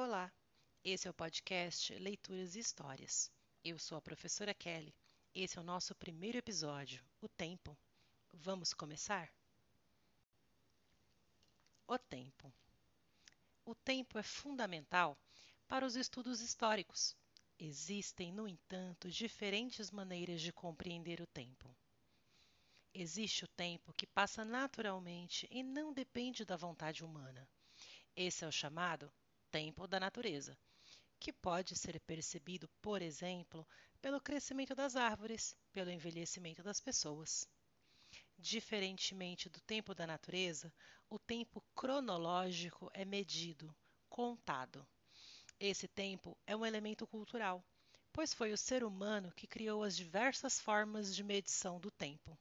Olá, esse é o podcast Leituras e Histórias. Eu sou a professora Kelly. Esse é o nosso primeiro episódio, O Tempo. Vamos começar? O tempo. O tempo é fundamental para os estudos históricos. Existem, no entanto, diferentes maneiras de compreender o tempo. Existe o tempo que passa naturalmente e não depende da vontade humana. Esse é o chamado tempo da natureza, que pode ser percebido, por exemplo, pelo crescimento das árvores, pelo envelhecimento das pessoas. Diferentemente do tempo da natureza, o tempo cronológico é medido, contado. Esse tempo é um elemento cultural, pois foi o ser humano que criou as diversas formas de medição do tempo.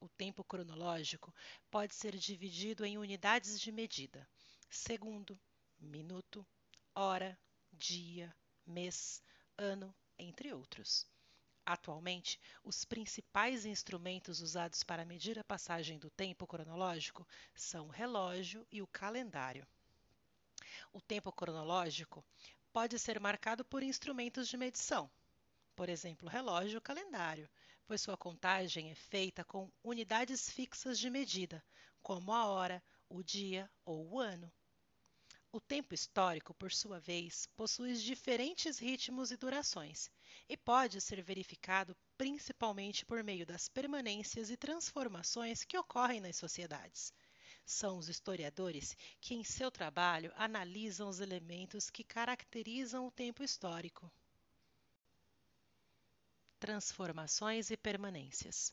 O tempo cronológico pode ser dividido em unidades de medida: segundo, minuto, hora, dia, mês, ano, entre outros. Atualmente, os principais instrumentos usados para medir a passagem do tempo cronológico são o relógio e o calendário. O tempo cronológico pode ser marcado por instrumentos de medição, por exemplo, relógio e o calendário, pois sua contagem é feita com unidades fixas de medida, como a hora, o dia ou o ano. O tempo histórico, por sua vez, possui diferentes ritmos e durações, e pode ser verificado principalmente por meio das permanências e transformações que ocorrem nas sociedades. São os historiadores que, em seu trabalho, analisam os elementos que caracterizam o tempo histórico. Transformações e permanências.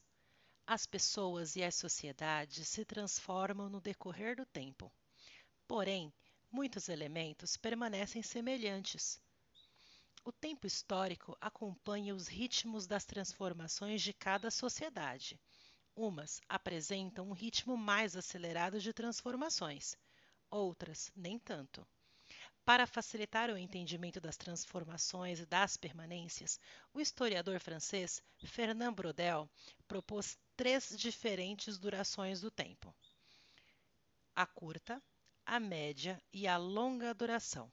As pessoas e as sociedades se transformam no decorrer do tempo. Porém, muitos elementos permanecem semelhantes. O tempo histórico acompanha os ritmos das transformações de cada sociedade. Umas apresentam um ritmo mais acelerado de transformações, outras nem tanto. Para facilitar o entendimento das transformações e das permanências, o historiador francês Fernand Braudel propôs três diferentes durações do tempo: a curta, a média e a longa duração.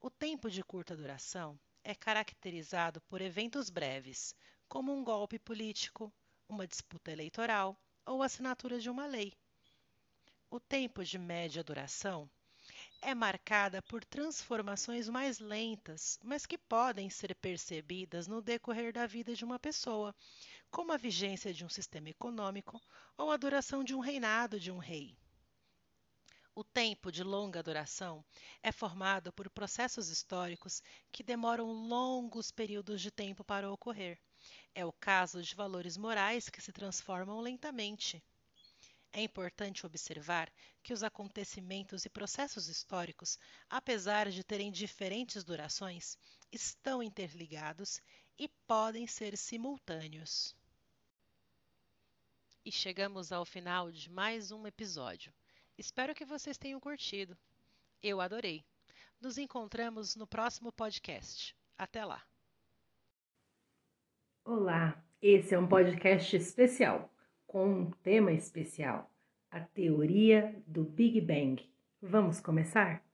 O tempo de curta duração é caracterizado por eventos breves, como um golpe político, uma disputa eleitoral ou assinatura de uma lei. O tempo de média duração é marcada por transformações mais lentas, mas que podem ser percebidas no decorrer da vida de uma pessoa, como a vigência de um sistema econômico ou a duração de um reinado de um rei. O tempo de longa duração é formado por processos históricos que demoram longos períodos de tempo para ocorrer. É o caso de valores morais que se transformam lentamente. É importante observar que os acontecimentos e processos históricos, apesar de terem diferentes durações, estão interligados e podem ser simultâneos. E chegamos ao final de mais um episódio. Espero que vocês tenham curtido. Eu adorei. Nos encontramos no próximo podcast. Até lá. Olá, esse é um podcast especial com um tema especial: a teoria do Big Bang. Vamos começar?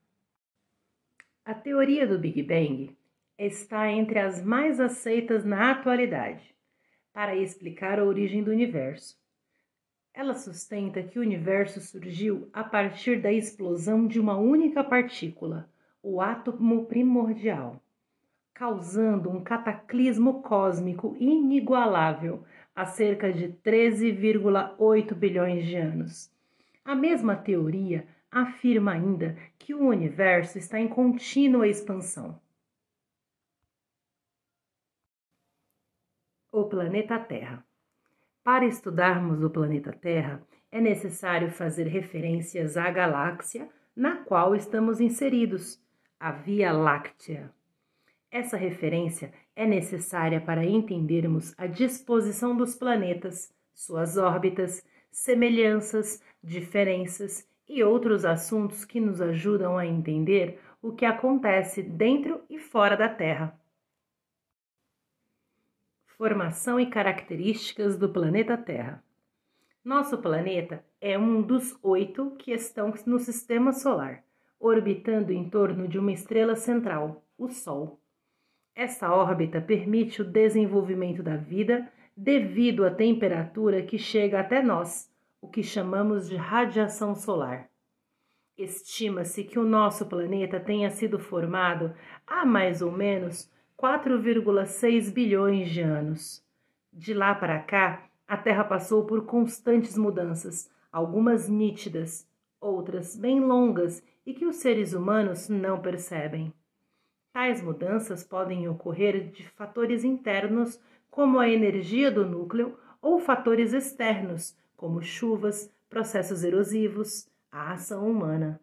A teoria do Big Bang está entre as mais aceitas na atualidade para explicar a origem do universo ela sustenta que o universo surgiu a partir da explosão de uma única partícula, o átomo primordial, causando um cataclismo cósmico inigualável há cerca de 13,8 bilhões de anos. A mesma teoria afirma ainda que o universo está em contínua expansão. O planeta Terra. Para estudarmos o planeta Terra, é necessário fazer referências à galáxia na qual estamos inseridos, a Via Láctea. Essa referência é necessária para entendermos a disposição dos planetas, suas órbitas, semelhanças, diferenças e outros assuntos que nos ajudam a entender o que acontece dentro e fora da Terra. Formação e características do planeta Terra. Nosso planeta é um dos oito que estão no sistema solar. orbitando em torno de uma estrela central, o Sol. Essa órbita permite o desenvolvimento da vida devido à temperatura que chega até nós, o que chamamos de radiação solar. Estima-se que o nosso planeta tenha sido formado há mais ou menos 4,6 bilhões de anos. De lá para cá, a Terra passou por constantes mudanças, algumas nítidas, outras bem longas e que os seres humanos não percebem. Tais mudanças podem ocorrer de fatores internos, como a energia do núcleo, ou fatores externos, como chuvas, processos erosivos, a ação humana.